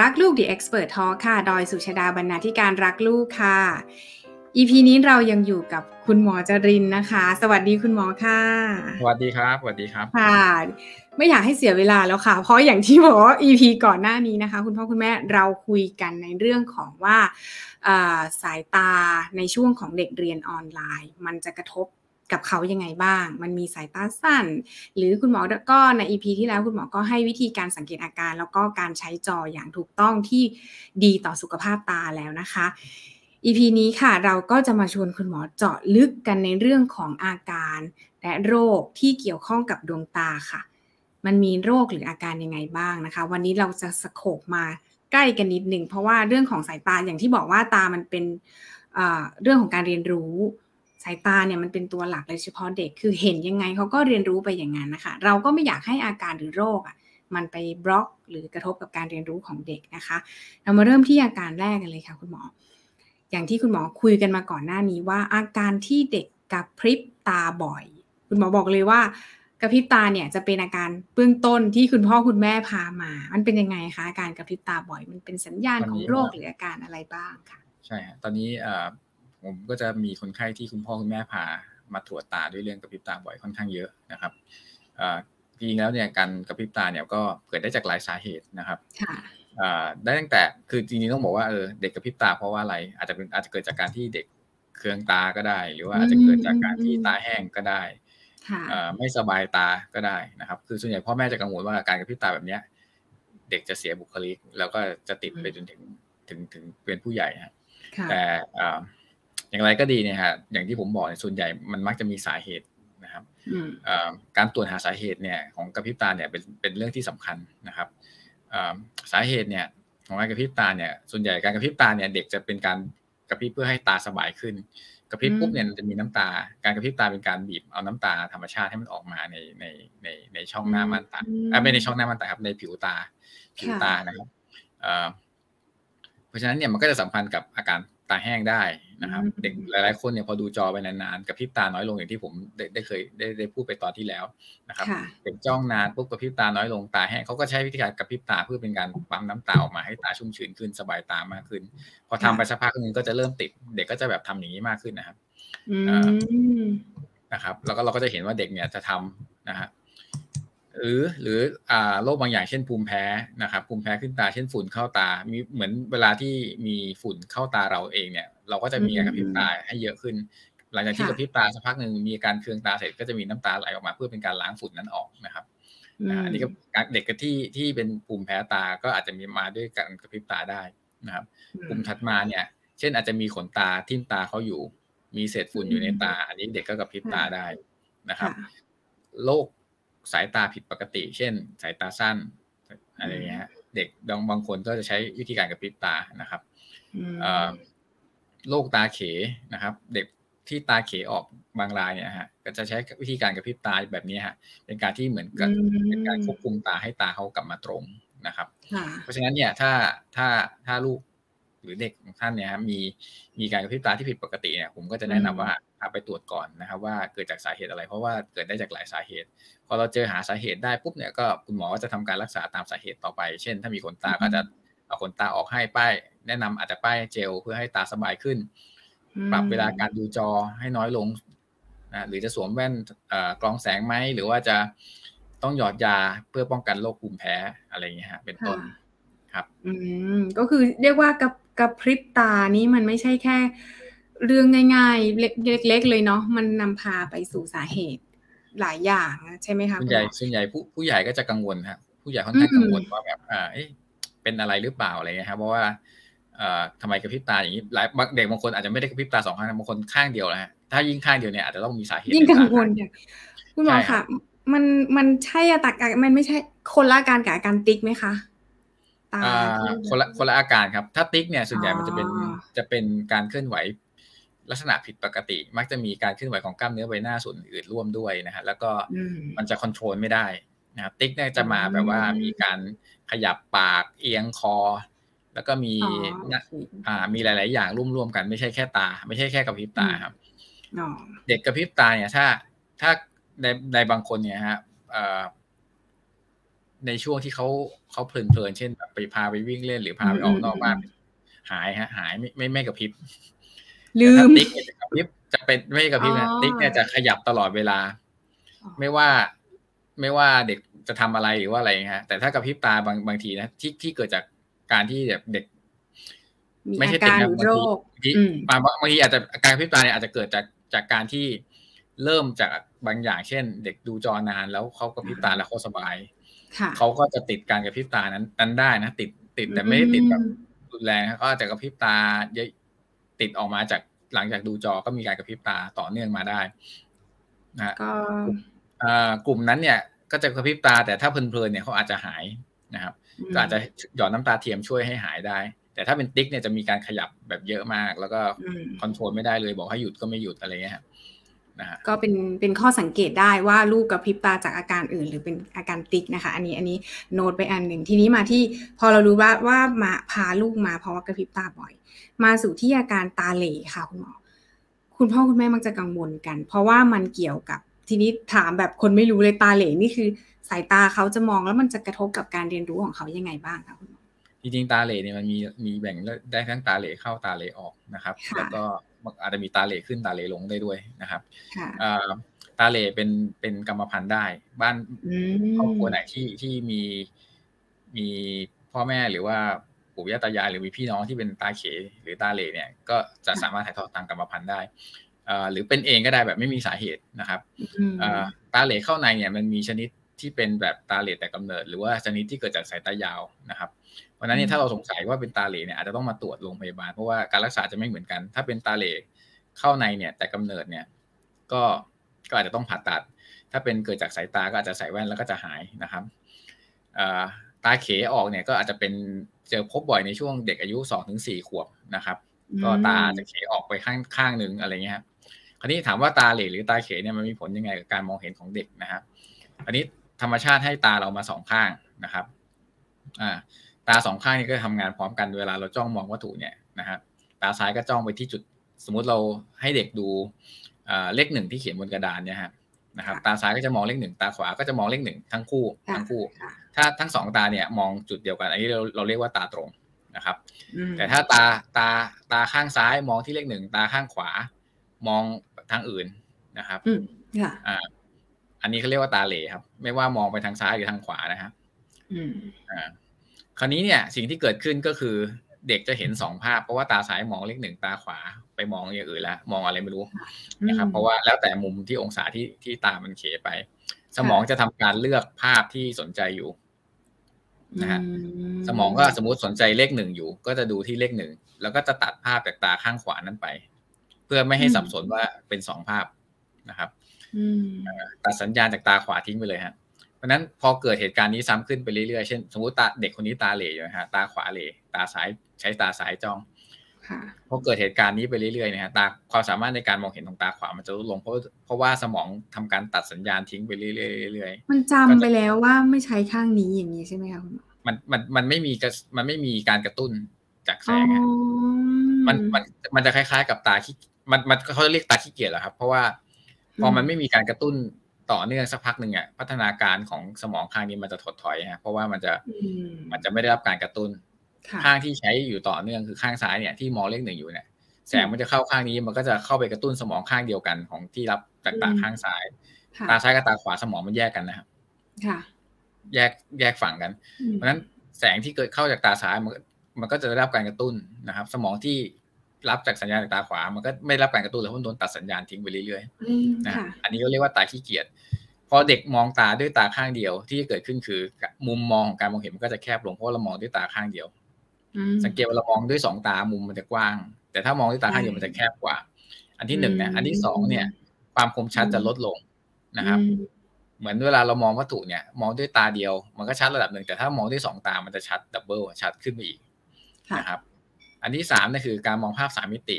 รักลูก The Expert Talk ค่ะ ดอยสุชาดาบรรณาธิการรักลูกค่ะ EP นี้เรายังอยู่กับคุณหมอจรินนะคะ สวัสดีคุณหมอค่ะ สวัสดีครับ สวัสดีครับ ค่ะ ไม่อยากให้เสียเวลาแล้วค่ะ เพราะอย่างที่บอกว่า EP ก่อนหน้านี้นะคะ คุณพ่อคุณแม่เราคุยกันในเรื่องของว่าสายตาในช่วงของเด็กเรียนออนไลน์ มันจะกระทบ กับเขายังไงบ้าง มันมีสายตาสั้น หรือคุณหมอก็ใน EP ที่แล้วคุณหมอก็ให้วิธีการสังเกตอาการ แล้วก็การใช้จออย่างถูกต้องที่ดีต่อสุขภาพตาแล้วนะคะ EP นี้ค่ะเราก็จะมาชวนคุณหมอเจาะลึกกันในเรื่องของอาการ และโรคที่เกี่ยวข้องกับดวงตาค่ะ มันมีโรคหรืออาการยังไงบ้างนะคะ วันนี้เราจะสโคบมาใกล้กันนิดหนึ่งเพราะว่าเรื่องของสายตาอย่างที่บอกว่าตามันเป็นเรื่องของการเรียนรู้ สายตาเนี่ยมันเป็นตัวหลักเลยเฉพาะเด็กคือเห็นยังไงเขาก็เรียนรู้ไปอย่างนั้นนะคะ เราก็ไม่อยากให้อาการหรือโรคอะมันไปบล็อกหรือกระทบกับการเรียนรู้ของเด็กนะคะ เรามาเริ่มที่อาการแรกกันเลยค่ะคุณหมอ อย่างที่คุณหมอคุยกันมาก่อนหน้านี้ว่า อาการที่เด็กกระพริบตาบ่อย คุณหมอบอกเลยว่ากระพริบตาเนี่ยจะเป็นอาการเบื้องต้นที่คุณพ่อคุณแม่พามา มันเป็นยังไงคะอาการกระพริบตาบ่อย มันเป็นสัญญาณของโรคหรืออาการอะไรบ้างค่ะใช่ตอนนี้ ผมก็จะมีคนไข้ที่คุณพ่อคุณแม่พามาตรวจตาด้วยเรื่องกระพริบตาบ่อยค่อนข้างเยอะนะครับจริงแล้วเนี่ยการกระพริบตาเนี่ยก็เกิดได้จากหลายสาเหตุนะครับได้ตั้งแต่คือจริงๆต้องบอกว่าเออเด็กกระพริบตาเพราะว่าอะไรอาจจะเป็นอาจจะเกิดจากการที่เด็กเคืองตาก็ได้ หรือว่าอาจจะเกิดจากการที่ตาแห้งก็ได้ไม่สบายตาก็ได้นะครับ คือส่วนใหญ่พ่อแม่จะกังวลว่าการกระพริบตาแบบเนี้ย เด็กจะเสียบุคลิก แล้วก็จะติดไปจนถึงถึงถึงเป็นผู้ใหญ่ฮะแต่ อย่างไรก็ดีเนี่ยฮะอย่างที่ผมบอกส่วนใหญ่มันมักจะมีสาเหตุนะครับการตรวจหาสาเหตุเนี่ยของกระพริบตาเนี่ยเป็นเป็นเรื่องที่สำคัญนะครับสาเหตุเนี่ยของการกระพริบตาเนี่ยส่วนใหญ่การกระพริบตาเนี่ยเด็กจะเป็นการกระพริบเพื่อให้ตาสบายขึ้น กระพริบปุ๊บเนี่ยจะมีน้ำตา การกระพริบตาเป็นการบีบเอาน้ำตาธรรมชาติให้มันออกมาในในในในช่องหน้าม่านตาไม่ในช่องหน้าม่านตาครับในผิวตาผิวตานะครับเพราะฉะนั้นเนี่ยมันก็จะสัมพันธ์กับอาการ ตาแห้งได้นะครับ เด็กหลาย ๆ คนเนี่ยพอดูจอไปนานๆกับพริบตาน้อยลงอย่างที่ผมได้ได้เคยได้ได้พูดไปตอนที่แล้วนะครับเด็กจ้องนานปุ๊บกับพริบตาน้อยลงตาแห้งเขาก็ใช้วิธีการกับพริบตาเพื่อเป็นการปั๊มน้ำตาออกมาให้ตาชุ่มชื้นขึ้นสบายตามากขึ้น พอทำไปสักพักนึงก็จะเริ่มติด เด็กก็จะแบบทำอย่างนี้มากขึ้นนะครับนะครับ แล้วก็เราก็จะเห็นว่าเด็กเนี่ยจะทำนะฮะ หรือหรืออ่าโรคบางอย่างเช่นภูมิแพ้นะครับ ภูมิแพ้ขึ้นตาเช่นฝุ่นเข้าตา มีเหมือนเวลาที่มีฝุ่นเข้าตาเราเองเนี่ย เราก็จะมีการกระพริบตาให้เยอะขึ้น หลังจากที่กระพริบตาสักพักหนึ่งมีการเคืองตาเสร็จก็จะมีน้ำตาไหลออกมาเพื่อเป็นการล้างฝุ่นนั้นออกนะครับอันนี้ก็เด็กที่ที่เป็นภูมิแพ้ตาก็อาจจะมีมาด้วยการกระพริบตาได้นะครับกลุ่มถัดมาเนี่ย เช่นอาจจะมีขนตาทิ่มตาเขาอยู่ มีเศษฝุ่นอยู่ในตา อันนี้เด็กก็กระพริบตาได้นะครับโรค สายตาผิดปกติ เช่น สายตาสั้นอะไรเงี้ยเด็กบางบางคนก็จะใช้วิธีการกระพริบตานะครับโรคตาเขนะครับ เด็กที่ตาเขออกบางรายเนี่ยฮะก็จะใช้วิธีการกระพริบตาแบบนี้ฮะเป็นการที่เหมือนกับเป็นการควบคุมตาให้ตาเขากลับมาตรงนะครับ เพราะฉะนั้นเนี่ยถ้าถ้าถ้าลูก หรือเด็กของท่านเนี่ยมีมีการกระพริบตาที่ผิดปกติเนี่ยผมก็จะแนะนำว่าพาไปตรวจก่อนนะครับ ว่าเกิดจากสาเหตุอะไร เพราะว่าเกิดได้จากหลายสาเหตุ พอเราเจอหาสาเหตุได้ปุ๊บเนี่ยก็คุณหมอก็จะทำการรักษาตามสาเหตุต่อไป เช่น ถ้ามีขนตาก็จะเอาขนตาออกให้ป้าย แนะนำอาจจะป้ายเจลเพื่อให้ตาสบายขึ้น ปรับเวลาการดูจอให้น้อยลงนะหรือจะสวมแว่นกรองแสงไหมหรือว่าจะต้องหยอดยาเพื่อป้องกันโรคภูมิแพ้อะไรอย่างเงี้ยฮะเป็นต้นครับ อืมก็คือเรียกว่ากระ กระพริบตานี้มันไม่ใช่แค่เรื่องง่ายๆ เล็กๆเลยเนาะมันนำพาไปสู่สาเหตุหลายอย่างใช่ไหมคะส่วนใหญ่ส่วนใหญ่ผู้ผู้ใหญ่ก็จะกังวลครับผู้ใหญ่ค่อนข้างกังวลว่าแบบอ่าเอ๊ะเป็นอะไรหรือเปล่าอะไรเงี้ยครับเพราะว่าเอ่อทำไมกระพริบตาอย่างนี้หลายเด็กบางคนอาจจะไม่ได้กระพริบตาสองครั้งบางคนข้างเดียวนะฮะถ้ายิ่งข้างเดียวเนี่ยอาจจะต้องมีสาเหตุยิ่งกังวลเนี่ยคุณหมอค่ะ มันมันใช่อาการมันไม่ใช่คนละการกับอาการติ๊กไหมคะตา คนละคนละอาการครับ ถ้าติ๊กเนี่ยส่วนใหญ่มันจะเป็นจะเป็นการเคลื่อนไหวลักษณะผิดปกติ มักจะมีการเคลื่อนไหวของกล้ามเนื้อใบหน้าส่วนอื่นร่วมด้วยนะฮะแล้วก็มันจะคอนโทรลไม่ได้นะครับติ๊กเนี่ยจะมาแบบว่ามีการขยับปากเอียงคอ แล้วก็มีอ่ามีหลาย ๆ อย่างร่วมๆกันไม่ใช่แค่ตา ไม่ใช่แค่กระพริบตาครับเด็กกระพริบตาเนี่ยถ้าถ้าในในบางคนเนี่ยฮะ ในช่วงที่เขาเขาเพลินๆเช่นแบบไปพาไปวิ่งเล่นหรือพาไปออกนอกบ้าน หายฮะ หายไม่ไม่ไม่กระพริบลืมติ๊กเนี่ยจะกระพริบจะเป็นไม่กระพริบนะติ๊กเนี่ยจะขยับตลอดเวลา ไม่ว่าไม่ว่าเด็กจะทำอะไรหรือว่าอะไรฮะ แต่ถ้ากระพริบตาบางบางทีนะที่ที่เกิดจากการที่แบบเด็ก ไม่ใช่ติดนะบางทีบางบางทีอาจจะการกระพริบตาเนี่ยอาจจะเกิดจากจากการที่เริ่มจากบางอย่างเช่น เด็กดูจอนานแล้วเขากระพริบตาแล้วเขาสบาย เขาก็จะติดการกระพริบตานั้นนั้นได้นะติดติดแต่ไม่ได้ติดแบบรุนแรงก็อาจจะกระพริบตาเยอะติดออกมาจากหลังจากดูจอก็มีการกระพริบตาต่อเนื่องมาได้นะกลุ่มนั้นเนี่ย ก็จะกระพริบตาแต่ถ้าเพลินๆเนี่ยเขาอาจจะหายนะครับก็อาจจะหยอดน้ำตาเทียมช่วยให้หายได้ แต่ถ้าเป็น tic เนี่ยจะมีการขยับแบบเยอะมาก แล้วก็ control ไม่ได้เลยบอกให้หยุดก็ไม่หยุดอะไรเงี้ย ครับก็เป็นเป็นข้อสังเกตได้ว่าลูกกระพริบตาจากอาการอื่น หรือเป็นอาการ tic นะคะ อันนี้อันนี้โน้ตไปอันหนึ่งทีนี้มาที่พอเรารู้ว่าว่ามาพาลูกมาเพราะว่ากระพริบตาบ่อย มาสู่ที่อาการตาเหล่ค่ะคุณหมอคุณพ่อคุณแม่มักจะกังวลกัน เพราะว่ามันเกี่ยวกับทีนี้ถามแบบคนไม่รู้เลยตาเหล่นี่คือ สายตาเขาจะมองแล้วมันจะกระทบกับการเรียนรู้ของเขายังไงบ้างคะคุณ จริงๆตาเหล่เนี่ยมันมีมีแบ่งได้ทั้งตาเหล่เข้าตาเหล่ออกนะครับ แล้วก็อาจจะมีตาเหล่ขึ้นตาเหล่ลงได้ด้วยนะครับตาเหล่เป็นเป็นกรรมพันธุ์ได้ บ้านครอบครัวไหนที่ที่มีมีพ่อแม่หรือว่าปู่ย่าตายายหรือมีพี่น้องที่เป็นตาเขหรือตาเหล่เนี่ย ก็จะสามารถถ่ายทอดทางกรรมพันธุ์ได้หรือเป็นเองก็ได้แบบไม่มีสาเหตุนะครับตาเหล่เข้าในเนี่ยมันมีชนิดที่เป็นแบบตาเหล่แต่กำเนิด หรือว่าชนิดที่เกิดจากสายตายาวนะครับ เพราะนั้นเนี่ยถ้าเราสงสัยว่าเป็นตาเหล่เนี่ยอาจจะต้องมาตรวจโรงพยาบาลเพราะว่าการรักษาจะไม่เหมือนกัน ถ้าเป็นตาเหล่เข้าในเนี่ย แต่กำเนิดเนี่ย ก็ก็อาจจะต้องผ่าตัด ถ้าเป็นเกิดจากสายตาก็อาจจะใส่แว่นแล้วก็จะหายนะครับตาเขออกเนี่ยก็อาจจะเป็นเจอพบบ่อยในช่วงเด็กอายุสองถึงสี่ขวบนะครับ ก็ตาจะเขออกไปข้างข้างหนึ่งอะไรเงี้ยครับคราวนี้ถามว่าตาเหล่หรือตาเขเนี่ยมันมีผลยังไงกับการมองเห็นของเด็กนะครับอันนี้ธรรมชาติให้ตาเรามาสองข้างนะครับ อ่า ตาสองข้างนี้ก็ทำงานพร้อมกันเวลาเราจ้องมองวัตถุเนี่ยนะฮะตาซ้ายก็จ้องไปที่จุด สมมุติเราให้เด็กดูเลขหนึ่งที่เขียนบนกระดานเนี่ยฮะนะครับตาซ้ายก็จะมองเลขหนึ่งตาขวาก็จะมองเลขหนึ่งทั้งคู่ทั้งคู่ ถ้าทั้งสองตาเนี่ยมองจุดเดียวกัน อันนี้เราเราเรียกว่าตาตรงนะครับ แต่ถ้าตาตาตาข้างซ้ายมองที่เลขหนึ่งตาข้างขวามองทางอื่นนะครับอ่าอันนี้เขาเรียกว่าตาเหล่ครับ ไม่ว่ามองไปทางซ้ายหรือทางขวานะครับอ่า คราวนี้เนี่ยสิ่งที่เกิดขึ้นก็คือเด็กจะเห็นสองภาพ เพราะว่าตาซ้ายมองเลขหนึ่งตาขวาไปมองอย่างอื่นแล้วมองอะไรไม่รู้นะครับ เพราะว่าแล้วแต่มุมที่องศาที่ที่ตามันเขไป สมองจะทำการเลือกภาพที่สนใจอยู่นะฮะสมองก็สมมติสนใจเลขหนึ่งอยู่ ก็จะดูที่เลขหนึ่งแล้วก็จะตัดภาพจากตาข้างขวานั้นไป เพื่อไม่ให้สับสนว่าเป็นสองภาพนะครับตัดสัญญาณจากตาขวาทิ้งไปเลยฮะ ราะนั้นพอเกิดเหตุการณ์นี้ซ้ำขึ้นไปเรื่อยๆ เช่นสมมติตาเด็กคนนี้ตาเหล่อยู่นะฮะตาขวาเหล่ตาซ้ายใช้ตาซ้ายจ้องพอเกิดเหตุการณ์นี้ไปเรื่อยๆนะฮะตาความสามารถในการมองเห็นของตาขวามันจะลดลงเพราะเพราะว่าสมองทำการตัดสัญญาณทิ้งไปเรื่อยๆมันจำไปแล้วว่าไม่ใช้ข้างนี้อย่างนี้ใช่ไหมคะคุณมันมันมันไม่มีมันไม่มีการกระตุ้นจากแสงมันมันมันจะคล้ายๆ กับตาขี้มันมันเขาเรียกตาขี้เกียจแหละครับ เพราะว่าพอมันไม่มีการกระตุ้น ต่อเนื่องสักพักหนึ่งอะพัฒนาการของสมองข้างนี้มันจะถดถอยฮะเพราะว่ามันจะมันจะไม่ได้รับการกระตุ้น ข้างที่ใช้อยู่ต่อเนื่องคือข้างซ้ายเนี่ยที่มองเลขหนึ่งอยู่เนี่ยแสงมันจะเข้าข้างนี้มันก็จะเข้าไปกระตุ้นสมองข้างเดียวกันของที่รับจากตาข้างซ้าย ตาซ้ายกับตาขวาสมองมันแยกกันนะครับแยกแยกฝั่งกัน เพราะฉะนั้นแสงที่เกิดเข้าจากตาซ้ายมันมันก็จะได้รับการกระตุ้นนะครับ สมองที่ รับจากสัญญาณจากตาขวา มันก็ไม่รับการกระตุ้นเลยเพราะโดนตัดสัญญาณทิ้งไปเรื่อยๆนะอันนี้ก็เรียกว่าตาขี้เกียจพอเด็กมองตาด้วยตาข้างเดียวที่เกิดขึ้นคือ มุมมองของการมองเห็นมันก็จะแคบลงเพราะเรามองด้วยตาข้างเดียว สังเกตว่าเรามองด้วยสองตามุมมันจะกว้าง แต่ถ้ามองด้วยตาข้างเดียวมันจะแคบกว่า อันที่หนึ่งเนี่ยอันที่สองเนี่ย ความคมชัดจะลดลงนะครับ เหมือนเวลาเรามองวัตถุเนี่ย มองด้วยตาเดียว มันก็ชัดระดับหนึ่งแต่ถ้ามองด้วยสองตามันจะชัด double ชัดขึ้นไปอีกนะครับ อันที่สามนี่คือการมองภาพสามมิติ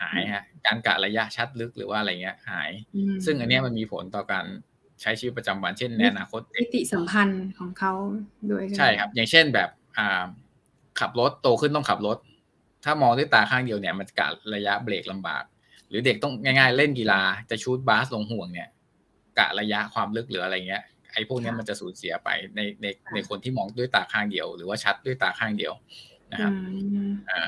หายฮะการกะระยะชัดลึกหรือว่าอะไรเงี้ยหาย ซึ่งอันนี้มันมีผลต่อการใช้ชีวิตประจำวันเช่นในอนาคตมิติสัมพันธ์ของเขาด้วยใช่ครับ อย่างเช่นแบบอ่าขับรถโตขึ้นต้องขับรถ ถ้ามองด้วยตาข้างเดียวเนี่ย มันกะระยะเบรกลำบาก หรือเด็กต้องง่าย ๆ เล่นกีฬาจะชูดบาสลงห่วงเนี่ยกะระยะความลึกหรืออะไรเงี้ยไอไอ้พวกนี้มันจะสูญเสียไปในในในคนที่มองด้วยตาข้างเดียว หรือว่าชัดด้วยตาข้างเดียว นะครับอ่า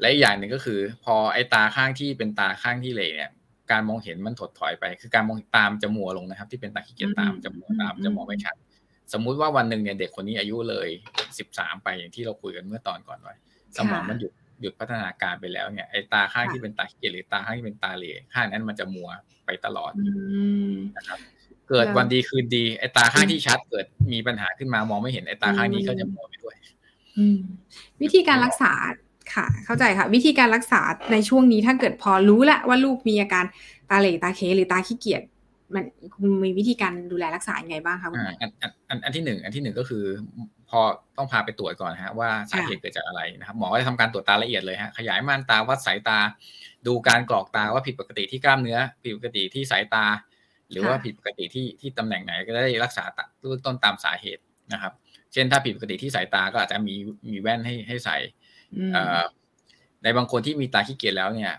และอีกอย่างหนึ่งก็คือ พอไอ้ตาข้างที่เป็นตาข้างที่เหลเนี่ย การมองเห็นมันถดถอยไป คือการมองตามจะมัวลงนะครับ ที่เป็นตาขี้เกียจตามจะมัวตามจะมองไม่ชัดสมมุติว่าวันหนึ่งเนี่ยเด็กคนนี้อายุเลยสิบสามไปอย่างที่เราคุยกันเมื่อตอนก่อนไว้สมองมันหยุดหยุดพัฒนาการไปแล้วเนี่ยไอ้ตาข้างที่เป็นตาขี้เกียจหรือตาข้างที่เป็นตาเหลข้างนั้นมันจะมัวไปตลอดนะครับเกิดวันดีคืนดีไอ้ตาข้างที่ชัดเกิดมีปัญหาขึ้นมามองไม่เห็นไอ้ตาข้างนี้ก็จะมัวไปด้วย วิธีการรักษาค่ะ เข้าใจค่ะ วิธีการรักษาในช่วงนี้ถ้าเกิดพอรู้แล้วว่าลูกมีอาการตาเหล่ตาเคหรือตาขี้เกียจมันมีวิธีการดูแลรักษาอย่างไงบ้างคะอันอันอันอันที่หนึ่งอันที่หนึ่งก็คือ พอต้องพาไปตรวจก่อนฮะว่าสาเหตุเกิดจากอะไรนะครับหมอจะทำการตรวจตาละเอียดเลยฮะขยายม่านตาวัดสายตา ดูการกรอกตาว่าผิดปกติที่กล้ามเนื้อ ผิดปกติที่สายตา หรือว่าผิดปกติที่ที่ตำแหน่งไหนก็ได้รักษาเบื้องต้นตามสาเหตุนะครับ เช่นถ้าผิดปกติที่สายตาก็อาจจะมีมีแว่นให้ให้ใส่ในบางคนที่มีตาขี้เกียจแล้วเนี่ย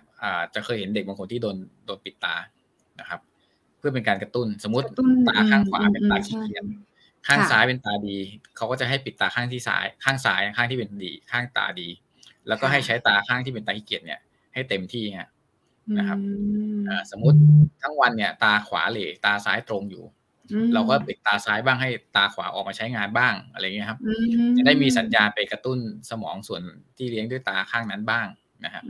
จะเคยเห็นเด็กบางคนที่โดนโดนปิดตานะครับ เพื่อเป็นการกระตุ้นสมมติตาข้างขวาเป็นตาขี้เกียจข้างซ้ายเป็นตาดีเขาก็จะให้ปิดตาข้างที่ซ้าย ข้างซ้ายข้างที่เป็นดีข้างตาดี แล้วก็ให้ใช้ตาข้างที่เป็นตาขี้เกียจเนี่ยให้เต็มที่ฮะนะครับสมมติทั้งวันเนี่ย ตาขวาเหล่ตาซ้ายตรงอยู่ เราก็ปิดตาซ้ายบ้างให้ตาขวาออกมาใช้งานบ้างอะไรเงี้ยครับ จะได้มีสัญญาณไปกระตุ้นสมองส่วนที่เลี้ยงด้วยตาข้างนั้นบ้างนะฮะ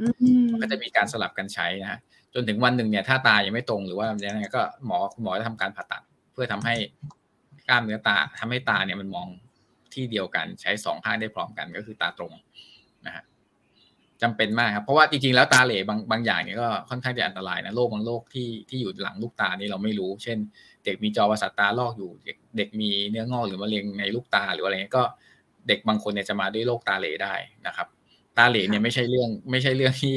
มันก็จะมีการสลับกันใช้นะฮะจนถึงวันหนึ่งเนี่ยถ้าตายังไม่ตรงหรือว่าอย่างไรก็หมอหมอจะทำการผ่าตัด เพื่อทำให้กล้ามเนื้อตาทำให้ตาเนี่ยมันมองที่เดียวกันใช้สองข้างได้พร้อมกันก็คือตาตรงนะฮะจำเป็นมากครับเพราะว่าจริงๆแล้วตาเหล่บางบางอย่างเนี่ยก็ค่อนข้างจะอันตรายนะโรคบางโรคที่ที่อยู่หลังลูกตานี่เราไม่รู้ เช่น เด็กมีจอประสาทตาลอกอยู่เด็กเด็กมีเนื้องอกหรือมะเร็งในลูกตาหรืออะไรเงี้ยก็เด็กบางคนเนี่ยจะมาด้วยโรคตาเหล่ได้นะครับ ตาเหล่เนี่ยไม่ใช่เรื่องไม่ใช่เรื่องที่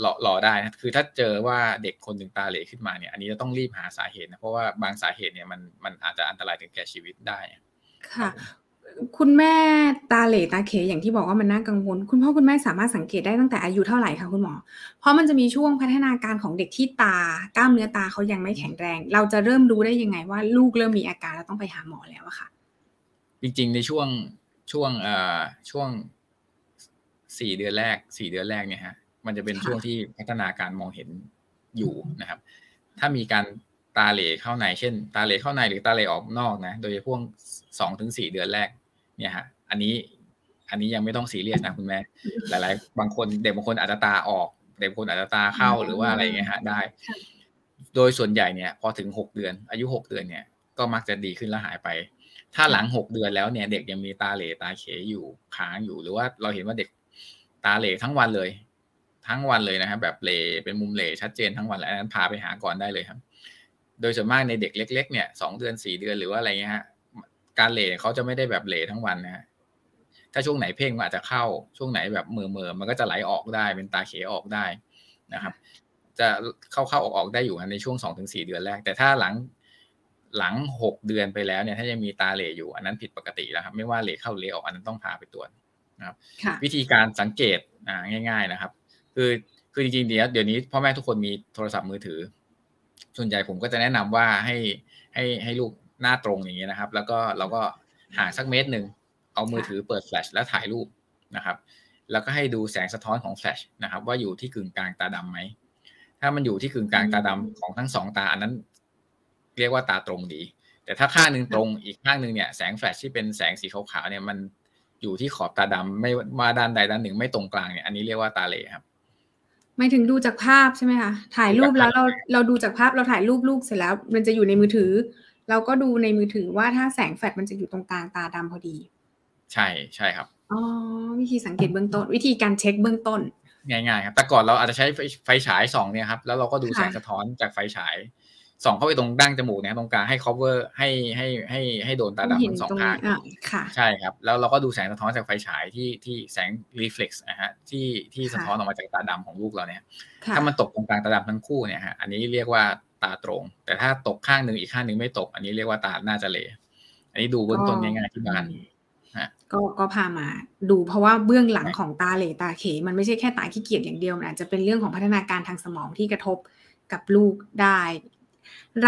หล่อหล่อได้นะคือถ้าเจอว่าเด็กคนหนึ่งตาเหล่ขึ้นมาเนี่ยอันนี้จะต้องรีบหาสาเหตุนะเพราะว่าบางสาเหตุเนี่ยมันมันอาจจะอันตรายถึงแก่ชีวิตได้ค่ะ คุณแม่ตาเหล่ตาเขอย่างที่บอกว่ามันน่ากังวล คุณพ่อคุณแม่สามารถสังเกตได้ตั้งแต่อายุเท่าไหร่คะคุณหมอ เพราะมันจะมีช่วงพัฒนาการของเด็กที่ตากล้ามเนื้อตาเขายังไม่แข็งแรง เราจะเริ่มรู้ได้ยังไงว่าลูกเริ่มมีอาการแล้วต้องไปหาหมอแล้วอะค่ะ จริงๆในช่วงช่วงเอ่อช่วงสี่เดือนแรกสี่เดือนแรกเนี่ยฮะมันจะเป็นช่วงที่พัฒนาการมองเห็นอยู่นะครับ ถ้ามีการตาเหล่เข้าในเช่น ตาเหล่เข้าในหรือตาเหล่ออกนอกนะ โดยพวกสองถึงสี่เดือนแรก เนี่ยฮะอันนี้อันนี้ยังไม่ต้องซีเรียสนะคุณแม่หลาย ๆ บางคนเด็กบางคนอาจจะตาออก เด็กบางคนอาจจะตาเข้าหรือว่าอะไรเงี้ยฮะได้ โดยส่วนใหญ่เนี่ย พอถึงหกเดือน อายุหกเดือนเนี่ยก็มักจะดีขึ้นแล้วหายไป ถ้าหลังหกเดือนแล้วเนี่ย เด็กยังมีตาเหล่ตาเขยอยู่ค้างอยู่หรือว่าเราเห็นว่าเด็กตาเหล่ทั้งวันเลย ทั้งวันเลยนะครับแบบเหล่เป็นมุมเหล่ชัดเจนทั้งวันแล้วนั้นพาไปหาก่อนได้เลยครับ โดยส่วนมากในเด็กเล็ก ๆ เนี่ยสองเดือนสี่เดือนหรือว่าอะไรเงี้ยฮะ การเหล่เขาจะไม่ได้แบบเหล่ทั้งวันนะฮะถ้าช่วงไหนเพ่งมันอาจจะเข้าช่วงไหนแบบเมื่อเมื่อมันก็จะไหลออกได้เป็นตาเขออกได้นะครับ จะเข้าเข้าออกออกได้อยู่ในช่วงสองถึงสี่เดือนแรก แต่ถ้าหลังหลังหกเดือนไปแล้วเนี่ยถ้ายังมีตาเหล่อยู่ อันนั้นผิดปกติแล้วครับไม่ว่าเหล่เข้าเหล่ออกอันนั้นต้องพาไปตรวจนะครับ วิธีการสังเกตง่ายๆนะครับ คือคือจริงๆเดี๋ยวเดี๋ยวนี้พ่อแม่ทุกคนมีโทรศัพท์มือถือ ส่วนใหญ่ผมก็จะแนะนำว่าให้ให้ให้ลูก หน้าตรงอย่างเงี้ยนะครับ แล้วก็เราก็ห่างสักเมตรหนึ่งเอามือถือเปิดแฟลชแล้วถ่ายรูปนะครับ แล้วก็ให้ดูแสงสะท้อนของแฟลชนะครับ ว่าอยู่ที่กึ่งกลางตาดำไหมถ้ามันอยู่ที่กึ่งกลางตาดำของทั้งสองตาอันนั้น เรียกว่าตาตรงดี แต่ถ้าข้างหนึ่งตรงอีกข้างหนึ่งเนี่ยแสงแฟลชที่เป็นแสงสีขาวๆเนี่ยมันอยู่ที่ขอบตาดำไม่มาด้านใดด้านหนึ่งไม่ตรงกลางเนี่ยอันนี้เรียกว่าตาเหล่ครับไม่ถึงดูจากภาพใช่ไหมคะถ่ายรูปแล้วเราเราดูจากภาพเราถ่ายรูปลูกเสร็จแล้ว มันจะอยู่ในมือถือ เราก็ดูในมือถือว่าถ้าแสงแฟลชมันจะอยู่ตรงกลางตาดำพอดี ใช่ใช่ครับอ๋อวิธีสังเกตเบื้องต้น วิธีการเช็คเบื้องต้น ง่ายๆครับ แต่ก่อนเราอาจจะใช้ไฟฉายส่องเนี่ยครับ แล้วเราก็ดูแสงสะท้อนจากไฟฉายส่องเข้าไปตรงดั้งจมูกเนี่ยตรงกลางให้ cover ให้ให้ให้ให้โดนตาดำทั้งสองข้างใช่ครับ แล้วเราก็ดูแสงสะท้อนจากไฟฉายที่ที่แสง reflex นะฮะที่ที่สะท้อนออกมาจากตาดำของลูกเราเนี่ย ถ้ามันตกตรงกลางตาดำทั้งคู่เนี่ยฮะอันนี้เรียกว่า ตาตรง แต่ถ้าตกข้างหนึ่งอีกข้างหนึ่งไม่ตก อันนี้เรียกว่าตาหน้าจะเลอันนี้ดูเบื้องต้นง่ายๆที่บ้านก็ก็พามาดูเพราะว่าเบื้องหลังของตาเหลตาเข มันไม่ใช่แค่ตาขี้เกียจอย่างเดียวมันอาจจะเป็นเรื่องของพัฒนาการทางสมองที่กระทบกับลูกได้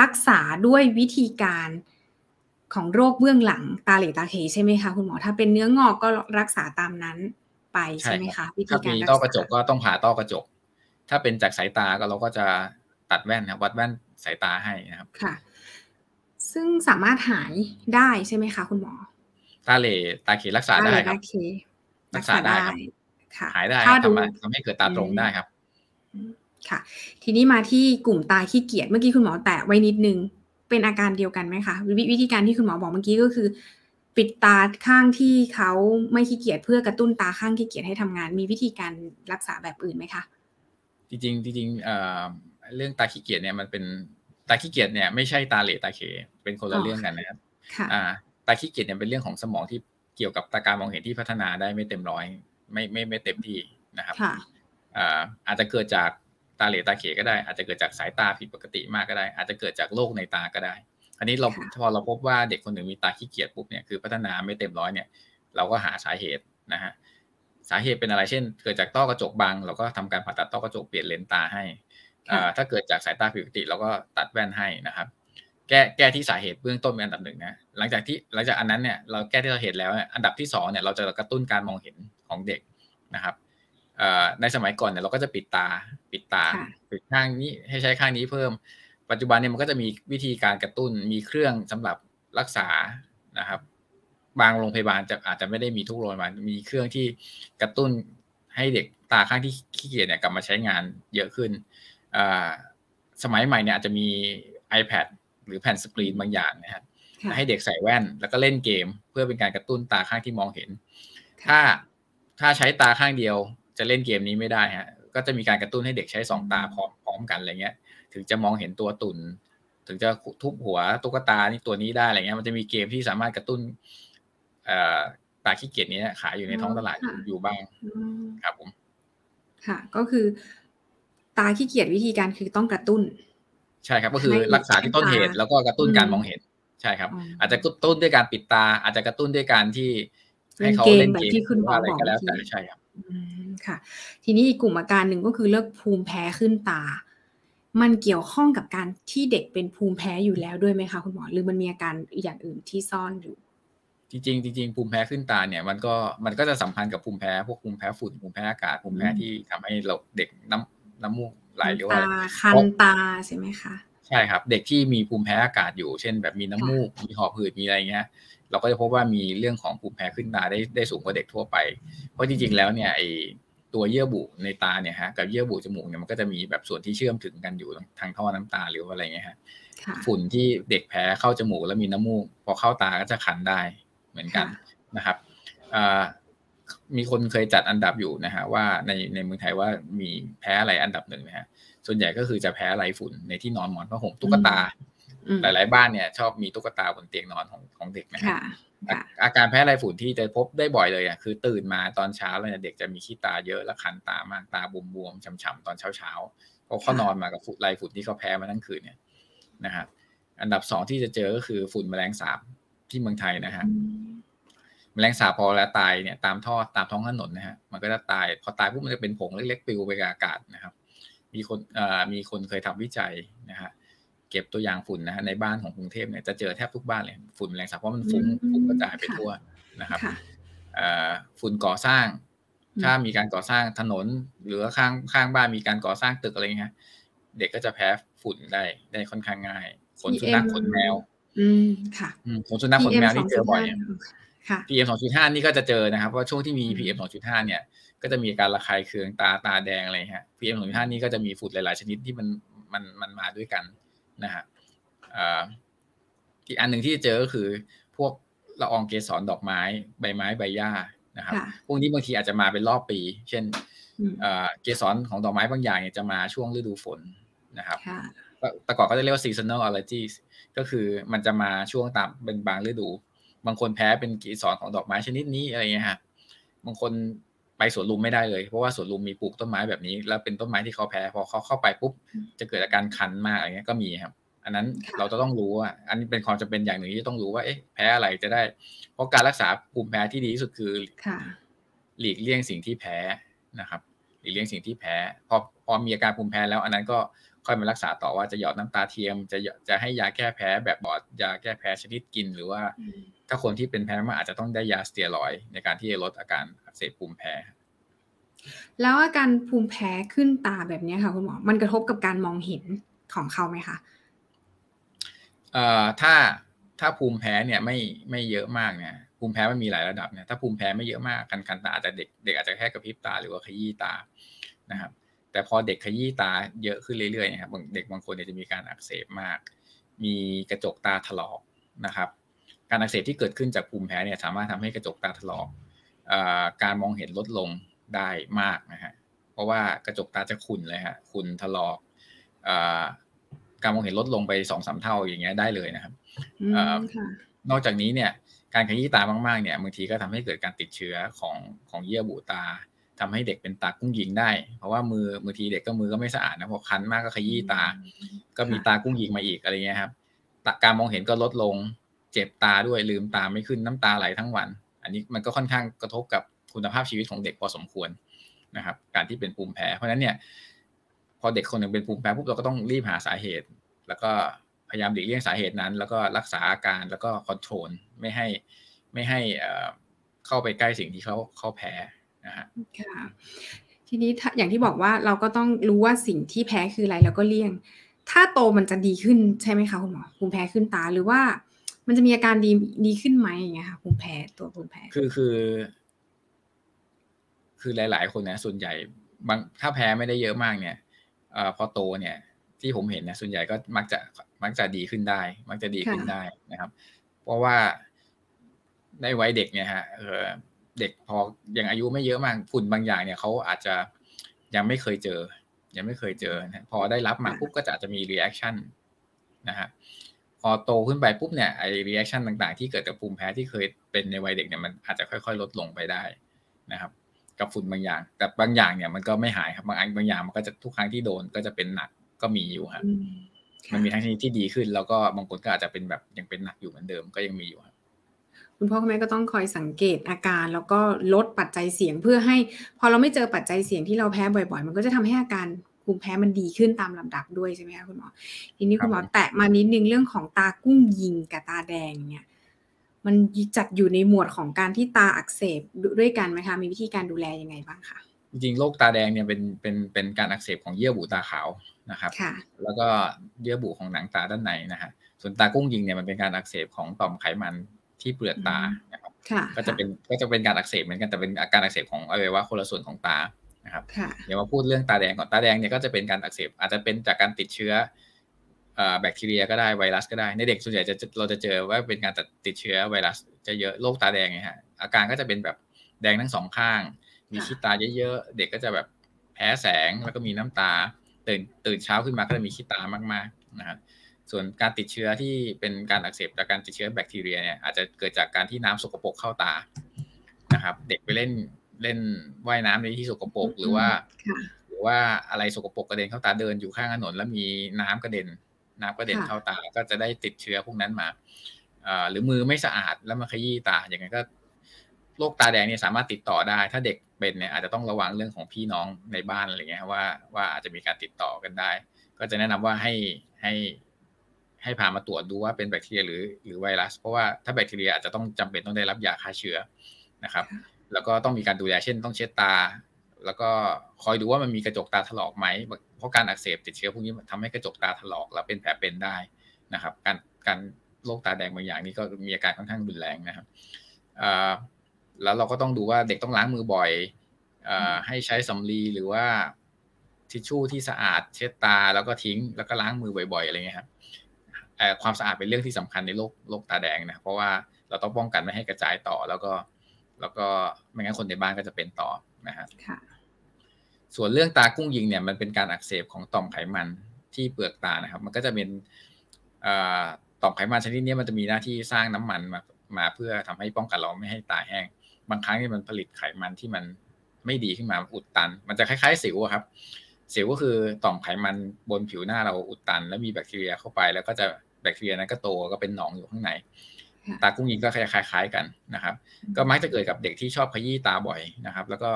รักษาด้วยวิธีการของโรคเบื้องหลังตาเหลตาเขใช่ไหมคะคุณหมอถ้าเป็นเนื้องอกก็รักษาตามนั้นไปใช่ไหมคะวิธีถ้าการมีรักต้อกระจษากก็ต้องผ่าต้อกระจก ถ้าเป็นจากสายตาก็เราก็จะ ตัดแว่นครับวัดแว่นสายตาให้นะครับค่ะ ซึ่งสามารถหายได้ใช่ไหมคะ คุณหมอ ตาเหลตาเขรักษาตาได้เหลครัตาบเครักษาได้ครับค่ะหายได้ถ้าครับดูทำให้ทำให้เกิดตาตรงได้ครับ ค่ะ ทีนี้มาที่กลุ่มตาขี้เกียจเมื่อกี้คุณหมอแตะไว้นิดนึงเป็นอาการเดียวกันไหมคะววิธีการที่คุณหมอบอกเมื่อกี้ก็คือปิดตาข้างที่เขาไม่ขี้เกียจเพื่อกระตุ้นตาข้างขี้เกียจให้ทำงาน มีวิธีการรักษาแบบอื่นไหมคะ จริงๆจริงๆเอ่อ เรื่องตาขี้เกียจเนี่ยมันเป็นตาขี้เกียจเนี่ยไม่ใช่ตาเหลตาเขเป็นคนละอ๋อเรื่องกันนะครับค่ะอ่าตาขี้เกียจเนี่ยเป็นเรื่องของสมองที่เกี่ยวกับตาการมองเห็นที่พัฒนาได้ไม่เต็มร้อยไม่ไม่ไม่เต็มที่นะครับค่ะอ่าอาจจะเกิดจากตาเหลตาเขก็ได้ อาจจะเกิดจากสายตาผิดปกติมากก็ได้ อาจจะเกิดจากโรคในตาก็ได้ อันนี้เราค่ะพอเราพบว่าเด็กคนหนึ่งมีตาขี้เกียจปุ๊บเนี่ยคือพัฒนาไม่เต็มร้อยเนี่ย เราก็หาสาเหตุนะฮะสาเหตุเป็นอะไรเช่น เกิดจากต้อกระจกบางเราก็ทำการผ่าตัดต้อกระจกเปลี่ยนเลนส์ตาให้ค่ะอ่า ถ้าเกิดจากสายตาผิดปกติเราก็ตัดแว่นให้นะครับ แก้แก้ที่สาเหตุเบื้องต้นเป็นอันดับหนึ่งนะหลังจากที่หลังจากอันนั้นเนี่ยเราแก้ที่สาเหตุแล้วเนี่ยอันดับที่สองเนี่ยเราจะกระตุ้นการมองเห็นของเด็กนะครับเอ่อในสมัยก่อนเนี่ยเราก็จะปิดตาปิดตาค่ะปิดข้างนี้ให้ใช้ข้างนี้เพิ่ม ปัจจุบันเนี่ยมันก็จะมีวิธีการกระตุ้นมีเครื่องสำหรับรักษานะครับ บางโรงพยาบาลจะอาจจะไม่ได้มีทุกโรงพยาบาลมีเครื่องที่กระตุ้นให้เด็กตาข้างที่ขี้เกียจเนี่ยกลับมาใช้งานเยอะขึ้นอ่า สมัยใหม่เนี่ยอาจจะมี iPad หรือแผ่นสกรีนบางอย่างนะครับค่ะให้เด็กใส่แว่นแล้วก็เล่นเกม เพื่อเป็นการกระตุ้นตาข้างที่มองเห็น ถ้าถ้าใช้ตาข้างเดียวจะเล่นเกมนี้ไม่ได้ฮะก็จะมีการกระตุ้นให้เด็กใช้สองตาพร้อมพร้อมกันอะไรเงี้ย ถึงจะมองเห็นตัวตุ่น ถึงจะทุบหัวตุ๊กตานี่ตัวนี้ได้อะไรเงี้ยมันจะมีเกมที่สามารถกระตุ้นเอ่อตาขี้เกียจนี้ขายอยู่ในท้องตลาดอยู่อยู่บ้างอืมครับผมค่ะก็คือ ตาขี้เกียจวิธีการคือต้องกระตุ้น ใช่ครับก็คือให้รักษาที่ต้นเหตุให้ตาแล้วก็กระตุ้นการอืมมองเห็นใช่ครับอ๋อออาจจะกระตุ้นด้วยการปิดตา อาจจะกระตุ้นด้วยการที่ให้เขาเล่เล่นนเกมเกมแบบที่คุณหรือว่าอะไรหมอก็แล้วบอกแต่เมื่อกี้ใช่ครับอืมค่ะ ทีนี้อีกกลุ่มอาการหนึ่งก็คือเลิกภูมิแพ้ขึ้นตา มันเกี่ยวข้องกับการที่เด็กเป็นภูมิแพ้อยู่แล้วด้วยไหมคะคุณหมอหรือมันมีอาการอย่างอื่นที่ซ่อนอยู่ จริงๆจริงๆภูมิแพ้ขึ้นตาเนี่ยมันก็มันก็จะสัมพันธ์กับภูมิแพ้พวกภูมิแพ้ฝุ่นภูมิแพ้อากาศภูมิแพ้อืมที่ทำให้เราเด็กน้ำ น้ำมูกไหลหรือว่าตาคันตาใช่ไหมคะใช่ครับ เด็กที่มีภูมิแพ้อากาศอยู่ เช่น แบบมีน้ำมูกมีหอบหืดมีอะไรเงี้ย เราก็จะพบว่ามีเรื่องของภูมิแพ้ขึ้นตาได้ได้สูงกว่าเด็กทั่วไป เพราะจริงๆแล้วเนี่ยไอตัวเยื่อบุในตาเนี่ยฮะกับเยื่อบุจมูกเนี่ยมันก็จะมีแบบส่วนที่เชื่อมถึงกันอยู่ทางท่อน้ำตาหรือว่าอะไรเงี้ยฮะค่ะฝุ่นที่เด็กแพ้เข้าจมูกแล้วมีน้ำมูก พอเข้าตาก็จะคันได้เหมือนกันค่ะนะครับอ่า มีคนเคยจัดอันดับอยู่นะฮะว่าในในเมืองไทยว่ามีแพ้อะไรอันดับหนึ่งนะฮะส่วนใหญ่ก็คือจะแพ้ไรฝุ่นในที่นอนหมอนผ้าห่มตุ๊กตาอืมหลาย ๆ บ้านเนี่ย ชอบมีตุ๊กตาบนเตียงนอนของของเด็กนะฮะค่ะค่ะอาการแพ้ไรฝุ่นที่จะพบได้บ่อยเลยอะคือตื่นมาตอนเช้าแล้วเนี่ยเด็กจะมีขี้ตาเยอะและคันตามากตาบวมๆช้ำๆตอนเช้าๆเพราะเขานอนมากับฝุ่นไรฝุ่นที่เขาแพ้มาทั้งคืนเนี่ยนะฮะอันดับสองที่จะเจอก็คือฝุ่นแมลงสาบที่เมืองไทยนะฮะ แมลงสาบพอแล้วตายเนี่ยตามท่อตามท้องถนนนะฮะมันก็จะตายพอตายปุ๊บมันจะเป็นผงเล็กๆปลิวไปกับอากาศนะครับ มีคนเอ่อมีคนเคยทำวิจัยนะฮะเก็บตัวอย่างฝุ่นนะฮะในบ้านของกรุงเทพเนี่ยจะเจอแทบทุกบ้านเลยฝุ่นแมลงสาบเพราะมันฟุ้งอืมฟุ้งกระจายไปค่ะทั่วนะครับค่ะเอ่อฝุ่นก่อสร้างอืมถ้ามีการก่อสร้างถนน หรือว่าข้างข้างบ้านมีการก่อสร้างตึกอะไรเงี้ยเด็กก็จะแพ้ฝุ่นได้ได้ค่อนข้างง่ายขนสุนัข PM ขนแมว อืมค่ะอืมขนสุนัขขนแมวนี่เจอบ่อยอะค่ะ PM 2.5 นี่ก็จะเจอนะครับว่าช่วงที่มีอืม PM 2.5 เนี่ย ก็จะมีการระคายเคืองตาตาแดงอะไรฮะ PM 2.5 นี่ก็จะมีฝุ่นหลาย ๆ ชนิดที่มันมันมันมาด้วยกันนะฮะเอ่ออีกอันหนึ่งที่จะเจอก็คือ พวกละอองเกสรดอกไม้ใบไม้ใบหญ้านะครับค่ะพวกนี้บางทีอาจจะมาเป็นรอบปี เช่นอืมเอ่อเกสรของดอกไม้บางอย่างเนี่ยจะมาช่วงฤดูฝนนะครับค่ะก็แต่ก่อนก็จะเรียกว่า seasonal allergies ก็คือมันจะมาช่วงตามเป็นบางฤดู บางคนแพ้เป็นเกสรของดอกไม้ชนิดนี้อะไรเงี้ยฮะบางคนไปสวนลุมไม่ได้เลย เพราะว่าสวนลุมมีปลูกต้นไม้แบบนี้ แล้วเป็นต้นไม้ที่เขาแพ้พอเขาเข้าไปปุ๊บอืมจะเกิดอาการคันมากอะไรเงี้ยก็มีครับ อันนั้นค่ะเราจะต้องรู้ว่าอันนี้เป็นความจำเป็นอย่างหนึ่งที่ต้องรู้ว่าเอ๊ะแพ้อะไรจะได้ เพราะการรักษาภูมิแพ้ที่ดีที่สุดคือค่ะหลีกเลี่ยงสิ่งที่แพ้นะครับ หลีกเลี่ยงสิ่งที่แพ้ พอพอมีอาการภูมิแพ้แล้ว อันนั้นก็ ค่อยมารักษาต่อว่าจะหยอดน้ำตาเทียม จะจะให้ยาแก้แพ้แบบบอดยาแก้แพ้ชนิดกิน หรือว่า ถ้าคนที่เป็นแพ้มากอาจจะต้องได้ยาสเตียรอยในการที่จะลดอาการอักเสบภูมิแพ้ แล้วอาการภูมิแพ้ขึ้นตาแบบนี้ค่ะคุณหมอมันกระทบกับการมองเห็นของเขาไหมคะเอ่อถ้าถ้าภูมิแพ้เนี่ยไม่ไม่เยอะมากเนี่ยภูมิแพ้มันมีหลายระดับเนี่ยถ้าภูมิแพ้ไม่เยอะมากกันกันตาอาจจะเด็กเด็กอาจจะแค่กระพริบตาหรือว่าขยี้ตานะครับ แต่พอเด็กขยี้ตาเยอะขึ้นเรื่อยๆนะครับเด็กบางคนเนี่ยจะมีการอักเสบมาก มีกระจกตาถลอกนะครับ การอักเสบที่เกิดขึ้นจากภูมิแพ้เนี่ยสามารถทำให้กระจกตาถลอกการมองเห็นลดลงได้มากนะฮะเพราะว่ากระจกตาจะขุ่นเลยฮะขุ่นถลอกการมองเห็นลดลงไปสองสาเท่าอย่างเงี้ยได้เลยนะครับนอกจากนี้เนี่ยการขยี้ตามากๆเนี่ยบางทีก็ทำให้เกิดการติดเชื้อของของเยื่อบุตา ทำให้เด็กเป็นตากุ้งยิงได้ เพราะว่ามือบางทีเด็กก็มือก็ไม่สะอาดนะพอคันมากก็ขยี้ตา ก็มีตากุ้งยิงมาอีกอะไรเงี้ยครับการมองเห็นก็ลดลง เจ็บตาด้วยลืมตาไม่ขึ้นน้ำตาไหลทั้งวัน อันนี้มันก็ค่อนข้างกระทบกับคุณภาพชีวิตของเด็กพอสมควรนะครับ การที่เป็นภูมิแพ้ เพราะฉะนั้นเนี่ยพอเด็กคนหนึ่งเป็นภูมิแพ้ปุ๊บเราก็ต้องรีบหาสาเหตุ แล้วก็พยายามหลีกเลี่ยงสาเหตุนั้น แล้วก็รักษาอาการแล้วก็คอนโทรลไม่ให้ไม่ให้เข้าไปใกล้สิ่งที่เขาเขาแพ้ นะฮะค่ะทีนี้อย่างที่บอกว่าเราก็ต้องรู้ว่าสิ่งที่แพ้คืออะไรแล้วก็เลี่ยง ถ้าโตมันจะดีขึ้นใช่ไหมคะคุณหมอภูมิแพ้ขึ้นตาหรือว่ามันจะมีอาการดีดีขึ้นไหมอย่างเงี้ยค่ะภูมิแพ้ตัวภูมิแพ้คือคือ คือหลาย ๆ คนนะส่วนใหญ่บางถ้าแพ้ไม่ได้เยอะมากเนี่ยอพอโตเนี่ย ที่ผมเห็นนะส่วนใหญ่ก็มักจะมักจะดีขึ้นได้ มักจะดีขึ้นได้นะครับ เพราะว่าในวัยเด็กเนี่ยฮะเออ เด็กพอยังอายุไม่เยอะมากฝุ่นบางอย่างเนี่ยเขาอาจจะยังไม่เคยเจอ ยังไม่เคยเจอนะพอได้รับมาปุ๊บก็จะอาจจะมี reaction นะฮะพอโตขึ้นไปปุ๊บเนี่ยไอ reaction ต่างๆ ที่เกิดจากภูมิแพ้ที่เคยเป็นในวัยเด็กเนี่ยมันอาจจะค่อยๆ ลดลงไปได้นะครับ กับฝุ่นบางอย่าง แต่บางอย่างเนี่ยมันก็ไม่หายครับบางอันบางอย่างมันก็จะทุกครั้งที่โดนก็จะเป็นหนักก็มีอยู่ครับมันมีทั้งที่ที่ดีขึ้น แล้วก็บางคนก็อาจจะเป็นแบบยังเป็นหนักอยู่เหมือนเดิมก็ยังมีอยู่ครับ คุณพ่อคุณแม่ก็ต้องคอยสังเกตอาการ แล้วก็ลดปัจจัยเสี่ยงเพื่อให้ พอเราไม่เจอปัจจัยเสี่ยงที่เราแพ้บ่อย ๆ มันก็จะทำให้อาการภูมิแพ้มันดีขึ้นตามลำดับด้วยใช่ไหมคะคุณหมอทีนี้คุณหมอแตะมานิดนึงเรื่องของตากุ้งยิงกับตาแดงเนี่ยมันจัดอยู่ในหมวดของการที่ตาอักเสบด้วยกันไหมคะมีวิธีการดูแลยังไงบ้างคะจริงๆโรคตาแดงเนี่ยเป็นเป็นเป็นการอักเสบของเยื่อบุตาขาวนะครับ แล้วก็เยื่อบุของหนังตาด้านในนะฮะส่วนตากุ้งยิงเนี่ยมันเป็นการอักเสบของต่อมไขมัน ที่เปลือกตานะครับก็จะเป็นก็จะเป็นการอักเสบเหมือนกันแต่เป็นอาการอักเสบของอวัยวะคนละส่วนของตานะครับเดี๋ยวมาพูดเรื่องตาแดงก่อนตาแดงเนี่ยก็จะเป็นการอักเสบอาจจะเป็นจากการติดเชื้อแบคทีเรียก็ได้ไวรัสก็ได้ในเด็กส่วนใหญ่จะเราจะเจอว่าเป็นการติดเชื้อไวรัสจะเยอะโรคตาแดงเนี่ยฮะอาการก็จะเป็นแบบแดงทั้งสองข้าง มีขี้ตาเยอะๆเด็กก็จะแบบแพ้แสงแล้วก็มีน้ำตา ตื่นตื่นเช้าขึ้นมาก็จะมีขี้ตามากๆนะครับ ส่วนการติดเชื้อที่เป็นการอักเสบจากการติดเชื้อแบคทีเรียเนี่ยอาจจะเกิดจากการที่น้ำสกปรกเข้าตานะครับ เด็กไปเล่นเล่นว่ายน้ำในที่สกปรกหรือว่าหรือว่าอะไรสกปรกกระเด็นเข้าตาเดินอยู่ข้างถนนแล้วมีน้ำกระเด็น น้ำกระเด็นเข้าตาก็จะได้ติดเชื้อพวกนั้นมาหรือมือไม่สะอาดแล้วมาขยี้ตาอย่างไงก็โรคตาแดงเนี่ยสามารถติดต่อได้ ถ้าเด็กเป็นเนี่ยอาจจะต้องระวังเรื่องของพี่น้องในบ้านอะไรเงี้ยว่าว่าอาจจะมีการติดต่อกันได้ ก็จะแนะนำว่าให้ให้ ให้พามาตรวจดูว่าเป็นแบคทีเรียหรือหรือไวรัส เพราะว่าถ้าแบคทีเรียอาจจะต้องจำเป็นต้องได้รับยาฆ่าเชื้อนะครับ แล้วก็ต้องมีการดูแลเช่น ต้องเช็ดตา แล้วก็คอยดูว่ามันมีกระจกตาถลอกไหมเพราะการอักเสบติดเชื้อพวกนี้ทำให้กระจกตาถลอกแล้วเป็นแผลเป็นได้นะครับ การการโรคตาแดงบางอย่างนี่ก็มีอาการค่อนข้างรุนแรงนะครับแล้วเราก็ต้องดูว่าเด็กต้องล้างมือบ่อยให้ใช้สำลีหรือว่าทิชชู่ที่สะอาดเช็ดตาแล้วก็ทิ้งแล้วก็ล้างมือบ่อยๆอะไรเงี้ยครับ ความสะอาดเป็นเรื่องที่สำคัญในโรคโรคตาแดงนะเพราะว่าเราต้องป้องกันไม่ให้กระจายต่อ แล้วก็ แล้วก็ไม่งั้นคนในบ้านก็จะเป็นต่อนะฮะส่วนเรื่องตากุ้งยิงเนี่ยมันเป็นการอักเสบของต่อมไขมันที่เปลือกตานะครับ มันก็จะเป็นต่อมไขมันชนิดนี้มันจะมีหน้าที่สร้างน้ำมันมามาเพื่อทำให้ป้องกันเราไม่ให้ตาแห้ง บางครั้งที่มันผลิตไขมันที่มันไม่ดีขึ้นมาอุดตัน มันจะคล้ายๆสิวครับ สิวก็คือต่อมไขมันบนผิวหน้าเราอุดตัน แล้วมีแบคทีเรียเข้าไป แล้วก็จะแบคทีเรียนั้นก็โตก็เป็นหนองอยู่ข้างใน ตากุ้งยิงก็คล้ายๆกันนะครับ ก็มักจะเกิดกับเด็กที่ชอบขยี้ตาบ่อยนะครับ แล้วก็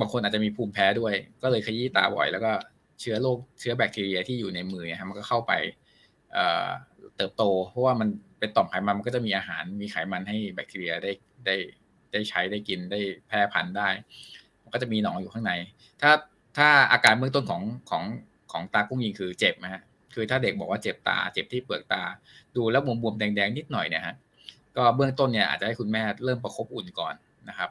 บางคนอาจจะมีภูมิแพ้ด้วย ก็เลยขยี้ตาบ่อย แล้วก็เชื้อโรคเชื้อแบคทีเรียที่อยู่ในมือครับมันก็เข้าไปเติบโต เพราะว่ามันเป็นต่อมไขมันมันก็จะมีอาหารมีไขมันให้แบคทีเรียได้ได้ได้ใช้ได้กินได้แพร่พันธุ์ได้ มันก็จะมีหนองอยู่ข้างใน ถ้า ถ้าอาการเบื้องต้นของของของตากุ้งยิงคือเจ็บนะฮะคือถ้าเด็กบอกว่าเจ็บตา เจ็บที่เปลือกตา ดูแล้วบวมๆแดงๆนิดหน่อยเนี่ยฮะก็เบื้องต้นเนี่ยอาจจะให้คุณแม่เริ่มประคบอุ่นก่อนนะครับ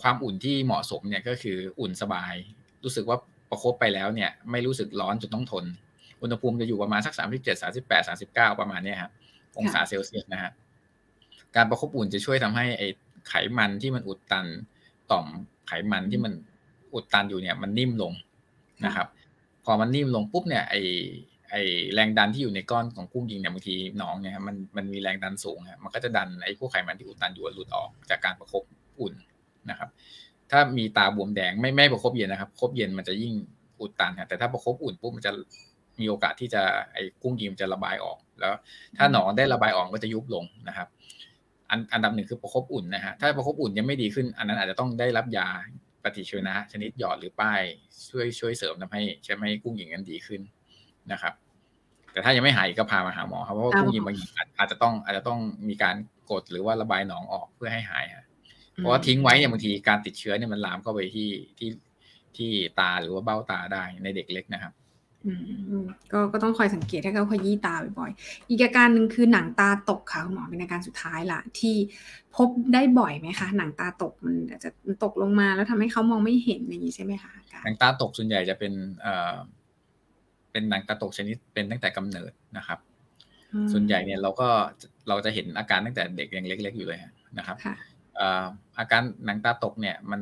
ความอุ่นที่เหมาะสมเนี่ยก็คืออุ่นสบาย รู้สึกว่าประคบไปแล้วเนี่ย ไม่รู้สึกร้อนจนต้องทน อุณหภูมิจะอยู่ประมาณสักสามสิบเจ็ดสาสิบแปดสาสิบเก้าประมาณนี้ครับองศาเซลเซียสนะฮะการประคบอุ่นจะช่วยทำให้ไอ้ไขมันที่มันอุดตัน ต่อมไขมันที่มัน อุดตันอยู่เนี่ยมันนิ่มลงนะครับ พอมันนิ่มลงปุ๊บเนี่ยไอไอแรงดันที่อยู่ในก้อนของกุ้งยิงเนี่ยบางทีหนองเนี่ยมันมันมีแรงดันสูงฮะมันก็จะดันไอพวกไขมันที่อุดตันอยู่หลุดออกจากการประคบอุ่นนะครับ ถ้ามีตาบวมแดงไม่ไม่ประคบเย็นนะครับคบเย็นมันจะยิ่งอุดตันฮะแต่ถ้าประคบอุ่นปุ๊บมันจะมีโอกาสที่จะไอกุ้งยิงจะระบายออกแล้ว ถ้าหนองได้ระบายออกก็จะยุบลงนะครับ อันอันดับหนึ่งคือประคบอุ่นนะฮะถ้าประคบอุ่นยังไม่ดีขึ้น อันนั้นอาจจะต้องได้รับยา ปฏิชีวนะชนิดหยอดหรือป้ายช่วยช่วยเสริมทำให้ใช่ไหมกุ้งหญิงนั้นดีขึ้นนะครับ แต่ถ้ายังไม่หายก็พามาหาหมอครับเพราะว่ากุ้งหญิงบางทีอาจจะต้องอาจจะต้องมีการกดหรือว่าระบายหนองออกเพื่อให้หายฮะเพราะว่าทิ้งไว้เนี่ยบางทีการติดเชื้อเนี่ยมันลามเข้าไปที่ที่ที่ตาหรือว่าเบ้าตาได้ในเด็กเล็กนะครับ ก็ก็ต้องคอยสังเกตให้เขาขยี้ตาบ่อยๆ อีกอาการหนึ่งคือหนังตาตกค่ะคุณหมอเป็นอาการสุดท้ายละที่พบได้บ่อยไหมคะ หนังตาตกมันอาจจะตกลงมาแล้วทำให้เขามองไม่เห็นอย่างนี้ใช่ไหมคะหนังตาตกส่วนใหญ่จะเป็นเอ่อเป็นหนังตาตกชนิดเป็นตั้งแต่กำเนิดนะครับ ส่วนใหญ่เนี่ยเราก็เราจะเห็นอาการตั้งแต่เด็กยังเล็ก ๆ อยู่เลยนะครับอาการหนังตาตกเนี่ยมัน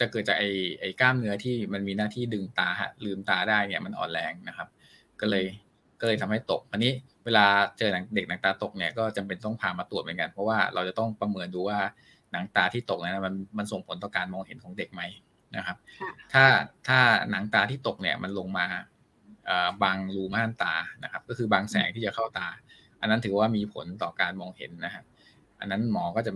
จะเกิดจากไอ้ไอ้กล้ามเนื้อที่มันมีหน้าที่ดึงตาฮะลืมตาได้เนี่ยมันอ่อนแรงนะครับ ก็เลยก็เลยทำให้ตกอันนี้เวลาเจอเด็กหนังตาตกเนี่ยก็จำเป็นต้องพามาตรวจเหมือนกัน เพราะว่าเราจะต้องประเมินดูว่าหนังตาที่ตกนั้นมันมันส่งผลต่อการมองเห็นของเด็กไหมนะครับ ถ้าถ้าหนังตาที่ตกเนี่ยมันลงมาบางรูม่านตานะครับ ก็คือบางแสงที่จะเข้าตา อันนั้นถือว่ามีผลต่อการมองเห็นนะฮะอันนั้นหมอก็จะ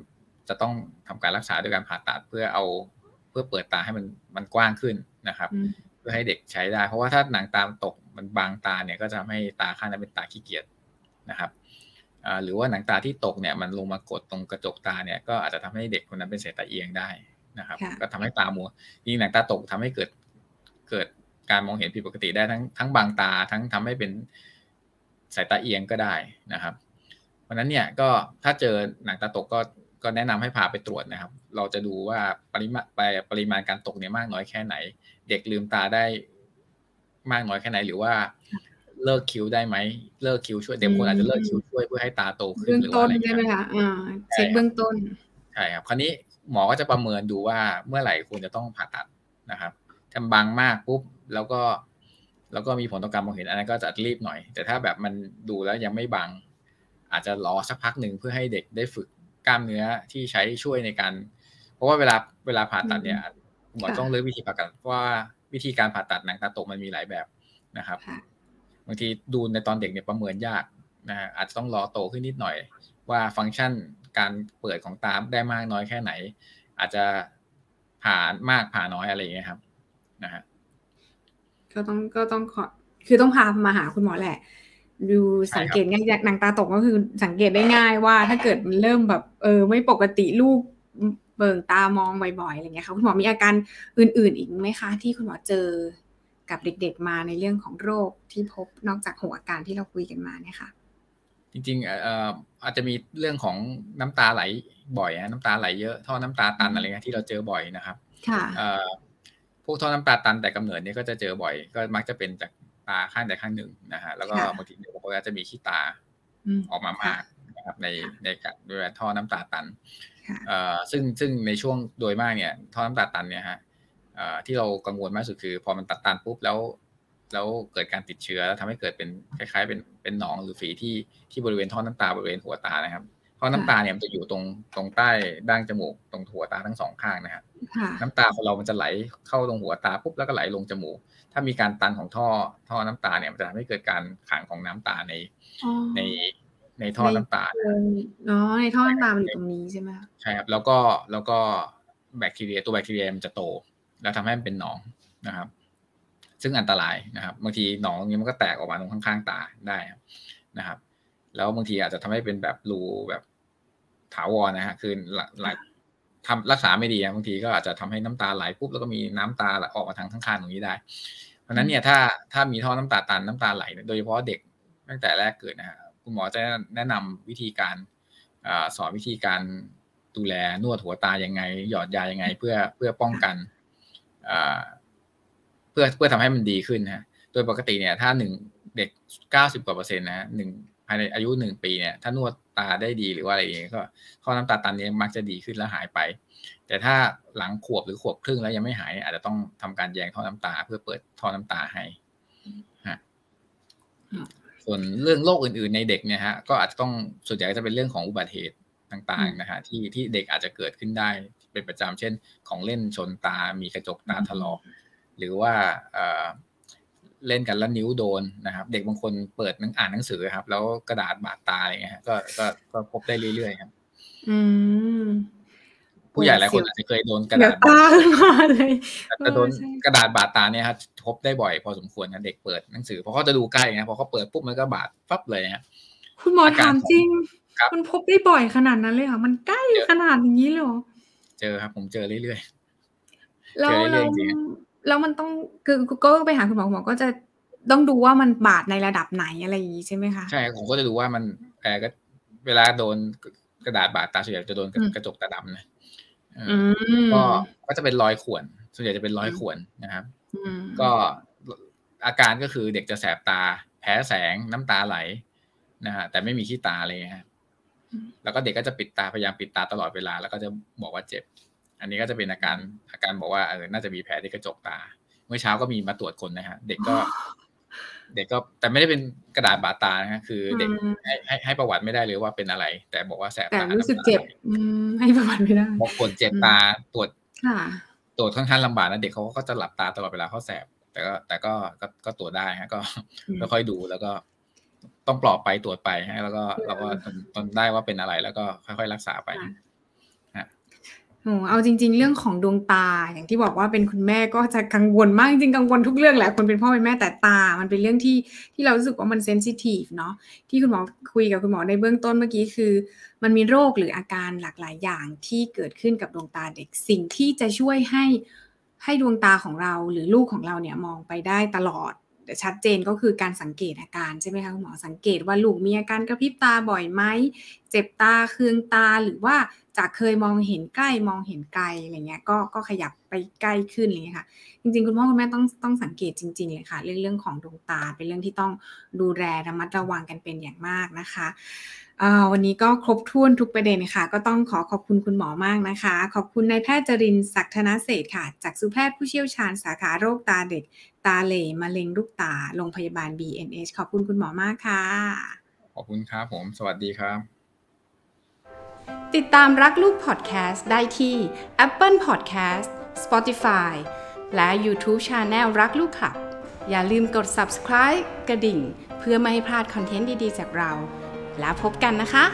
จะต้องทำการรักษาด้วยการผ่าตัดเพื่อเอาเพื่อเปิดตาให้มันมันกว้างขึ้นนะครับ เพื่อให้เด็กใช้ได้ เพราะว่าถ้าหนังตาตกมันบางตาเนี่ยก็จะทำให้ตาข้างนั้นเป็นตาขี้เกียจนะครับหรือว่าหนังตาที่ตกเนี่ยมันลงมากดตรงกระจกตาเนี่ยก็อาจจะทำให้เด็กคนนั้นเป็นสายตาเอียงได้นะครับ ก็ทำให้ตามัวยิ่งหนังตาตกทำให้เกิดเกิดการมองเห็นผิดปกติได้ทั้งทั้งบางตาทั้งทำให้เป็นสายตาเอียงก็ได้นะครับ เพราะนั้นเนี่ยก็ถ้าเจอหนังตาตกก็ก็แนะนำให้พาไปตรวจนะครับ เราจะดูว่าปริมาณไปปริมาณการตกเนี่ยมากน้อยแค่ไหน เด็กลืมตาได้มากน้อยแค่ไหนหรือว่าเลิกคิ้วได้ไหมเลิกคิ้วช่วยเด็กคนอาจจะเลิกคิ้วช่วยเพื่อให้ตาโตขึ้นหรือว่าอะไรใช่ไหมคะอ่าเช็คเบื้องต้นใช่ครับคราวนี้หมอก็จะประเมินดูว่าเมื่อไหร่ควรจะต้องผ่าตัดนะครับทำบางมากปุ๊บแล้วก็ แล้วก็มีผลต่อการมองเห็นอันนั้นก็จะรีบหน่อย แต่ถ้าแบบมันดูแล้วยังไม่บางอาจจะรอสักพักหนึ่งเพื่อให้เด็กได้ฝึกกล้ามเนื้อที่ใช้ช่วยในการ เพราะว่าเวลาเวลาผ่าตัดเนี่ยหมอต้องเลือกวิธีผ่าตัดเพราะว่าวิธีการผ่าตัดหนังตาตกมันมีหลายแบบนะครับบางทีดูในตอนเด็กเนี่ยประเมินยากนะอาจจะต้องรอโตขึ้นนิดหน่อย ว่าฟังก์ชันการเปิดของตาได้มากน้อยแค่ไหน อาจจะผ่ามากผ่าน้อยอะไรอย่างเงี้ยครับนะฮะก็ต้องก็ต้องขอคือต้องพามาหาคุณหมอแหละ ดูสังเกตง่ายหนังตาตกก็คือสังเกตได้ง่ายว่าถ้าเกิดมันเริ่มแบบ เออ ไม่ปกติลูก เบิ่งตามองบ่อยๆอะไรเงี้ยค่ะคุณหมอมีอาการอื่น ๆ อีกไหมคะ ที่คุณหมอเจอกับเด็ก ๆ มาในเรื่องของโรคที่พบนอกจากหัวอาการที่เราคุยกันมาเนี่ยค่ะจริงๆเอ่ออาจจะมีเรื่องของน้ำตาไหลบ่อยน้ำตาไหลเยอะท่อน้ำตาตันอะไรเงี้ยที่เราเจอบ่อยนะครับค่ะพวกท่อน้ำตาตันแต่กำเนิดเนี่ยก็จะเจอบ่อย ก็มักจะเป็นจากตาข้างใดข้างหนึ่งนะฮะแล้วก็บางทีเด็กก็จะมีขี้ตาออกมามากนะครับในในการด้วยท่อน้ำตาตัน ซึ่งซึ่งในช่วงโดยมากเนี่ยท่อน้ำตาตันเนี่ยฮะที่เรากังวลมากสุดคือ พอมันตัดตันปุ๊บแล้วแล้วเกิดการติดเชื้อแล้วทำให้เกิดเป็นคล้ายๆ เป็นเป็นหนองหรือฝีที่ที่บริเวณท่อน้ำตาบริเวณหัวตานะครับท่อน้ำตาเนี่ยมันจะอยู่ตรงตรงใต้ดั้งจมูกตรงหัวตาทั้งสองข้างนะครับน้ำตาของเรามันจะไหลเข้าตรงหัวตาปุ๊บแล้วก็ไหลลงจมูก ถ้ามีการตันของท่อท่อน้ำตาเนี่ยมันจะทำให้เกิดการขังของน้ำตาในใน ในท่อน้ำตาอ๋อในท่อน้ำตามันอยู่ตรงนี้ใช่ไหมใช่ครับแล้วก็แล้วก็แบคทีเรียตัวแบคทีเรียมันจะโต แล้วทำให้มันเป็นหนองนะครับ ซึ่งอันตรายนะครับบางทีหนองตรงนี้มันก็แตกออกมาตรงข้างๆตาได้นะครับ แล้วบางทีอาจจะทำให้เป็นแบบรูแบบถาวรนะฮะคือหลักทำรักษาไม่ดีบางทีก็อาจจะทำให้น้ำตาไหลปุ๊บแล้วก็มีน้ำตาออกมาทางข้างๆตรงนี้ได้ เพราะนั้นเนี่ยถ้าถ้ามีท่อน้ำตาตันน้ำตาไหล โดยเฉพาะเด็กตั้งแต่แรกเกิดนะฮะ คุณหมอจะแนะนำวิธีการสอนวิธีการดูแลนวดหัวตายังไง หยอดยายังไง เพื่อเพื่อป้องกันเพื่อเพื่อทำให้มันดีขึ้นนะโดยปกติเนี่ย ถ้าหนึ่งเด็กเก้าสิบกว่าเปอร์เซ็นต์นะหนึ่งภายในอายุหนึ่งปีเนี่ยถ้านวดตาได้ดีหรือว่าอะไรอย่างเงี้ยก็ข้อน้ำตาตันนี้มักจะดีขึ้นแล้วหายไป แต่ถ้าหลังขวบหรือขวบครึ่งแล้วยังไม่หาย อาจจะต้องทำการแยงท่อน้ำตา เพื่อเปิดท่อน้ำตาให้ฮะ ส่วนเรื่องโรคอื่นๆในเด็กเนี่ยฮะก็อาจจะต้องส่วนใหญ่จะเป็นเรื่องของอุบัติเหตุต่างๆนะฮะที่ที่เด็กอาจจะเกิดขึ้นได้เป็นประจำเช่น ของเล่นชนตา มีกระจกตาถลอก หรือว่าเล่นกันแล้วนิ้วโดนนะครับ เด็กบางคนเปิดนังอ่านหนังสือครับ แล้วกระดาษบาดตาอะไรเงี้ยก็ก็ก็พบได้เรื่อยๆครับ อืม ผู้ใหญ่หลายคนอาจจะเคยโดนกระดาษตาขึ้นมาเลยแต่โดนกระดาษบาดตาเนี่ยครับพบได้บ่อยพอสมควรนะเด็กเปิดหนังสือเพราะเขาจะดูใกล้นะพอเขาเปิดปุ๊บมันก็บาดปั๊บเลยฮะคุณหมอถามจริงมันพบได้บ่อยขนาดนั้นเลยเหรอมันใกล้ขนาดอย่างนี้เลยหรอเจอครับ ผมเจอเรื่อยๆแล้วแล้วแล้วมันต้องคือก็ไปหาคุณหมอคุณหมอก็จะต้องดูว่ามันบาดในระดับไหนอะไรอย่างนี้ใช่ไหมคะใช่ผมก็จะดูว่ามันแอบก็เวลาโดนกระดาษบาดตาส่วนใหญ่จะโดนกระจกตาดำนะ ก็ก็จะเป็นรอยข่วน ส่วนใหญ่จะเป็นรอยข่วนนะครับก็อาการก็คือเด็กจะแสบตา แพ้แสงน้ำตาไหลนะฮะแต่ไม่มีขี้ตาเลยฮะแล้วก็เด็กก็จะปิดตาพยายามปิดตาตลอดเวลา แล้วก็จะบอกว่าเจ็บ อันนี้ก็จะเป็นอาการอาการบอกว่าเออน่าจะมีแผลที่กระจกตา เมื่อเช้าก็มีมาตรวจคนนะฮะเด็กก็ เด็กก็แต่ไม่ได้เป็นกระดาษบาดตานะคือเด็กให้ให้ให้ประวัติไม่ได้เลยว่าเป็นอะไร แต่บอกว่าแสบตาแต่รู้สึกเจ็บให้ประวัติไม่ได้บอกปวดเจ็บตาตรวจตรวจค่อนข้างลำบากนะเด็กเขาก็จะหลับตาตลอดเวลาเขาแสบ แต่ก็แต่ก็ก็ก็ตรวจได้ฮะก็ค่อยๆดูแล้วก็ต้องปลอบไปตรวจไปฮะแล้วก็เราก็ตนได้ว่าเป็นอะไรแล้วก็ค่อย ๆ รักษาไป โอ้เอาจริง ๆ เรื่องของดวงตาอย่างที่บอกว่าเป็นคุณแม่ก็จะกังวลมากจริงกังวลทุกเรื่องแหละคนเป็นพ่อเป็นแม่แต่ตา มันเป็นเรื่องที่ที่เรารู้สึกว่ามันเซนซิทีฟเนาะที่คุณหมอคุยกับคุณหมอในเบื้องต้นเมื่อกี้คือ มันมีโรคหรืออาการหลากหลายอย่างที่เกิดขึ้นกับดวงตาเด็กสิ่งที่จะช่วยให้ให้ดวงตาของเราหรือลูกของเราเนี่ยมองไปได้ตลอดชัดเจนก็คือการสังเกตอาการใช่ไหมคะคุณหมอสังเกตว่าลูกมีอาการกระพริบตาบ่อยไหมเจ็บตาเคืองตาหรือว่าจากเคยมองเห็นใกล้มองเห็นไกลอะไรเงี้ยก็ก็ขยับไปใกล้ขึ้นอะไรเงี้ยค่ะ จริง ๆ คุณพ่อคุณแม่ต้องต้องสังเกตจริง ๆ เลยค่ะ เรื่องเรื่องของดวงตาเป็นเรื่องที่ต้องดูแลระมัดระวังกันเป็นอย่างมากนะคะวันนี้ก็ครบถ้วนทุกประเด็นค่ะ ก็ต้องขอขอบคุณคุณหมอมากนะคะ ขอบคุณนายแพทย์จรินศักธนเศษค่ะ จากสุแพทย์ผู้เชี่ยวชาญสาขาโรคตาเด็ก ตาเหล่มะเร็งลูกตาโรงพยาบาล BNH ขอบคุณคุณหมอมากค่ะ ขอบคุณครับผม สวัสดีครับ ติดตามรักลูกพอดแคสต์ได้ที่ Apple Podcast Spotify และ YouTube Channel รักลูกขับ อย่าลืมกด subscribe กระดิ่ง เพื่อไม่ให้พลาดคอนเทนต์ดี ๆ จากเรา แล้วพบกันนะคะ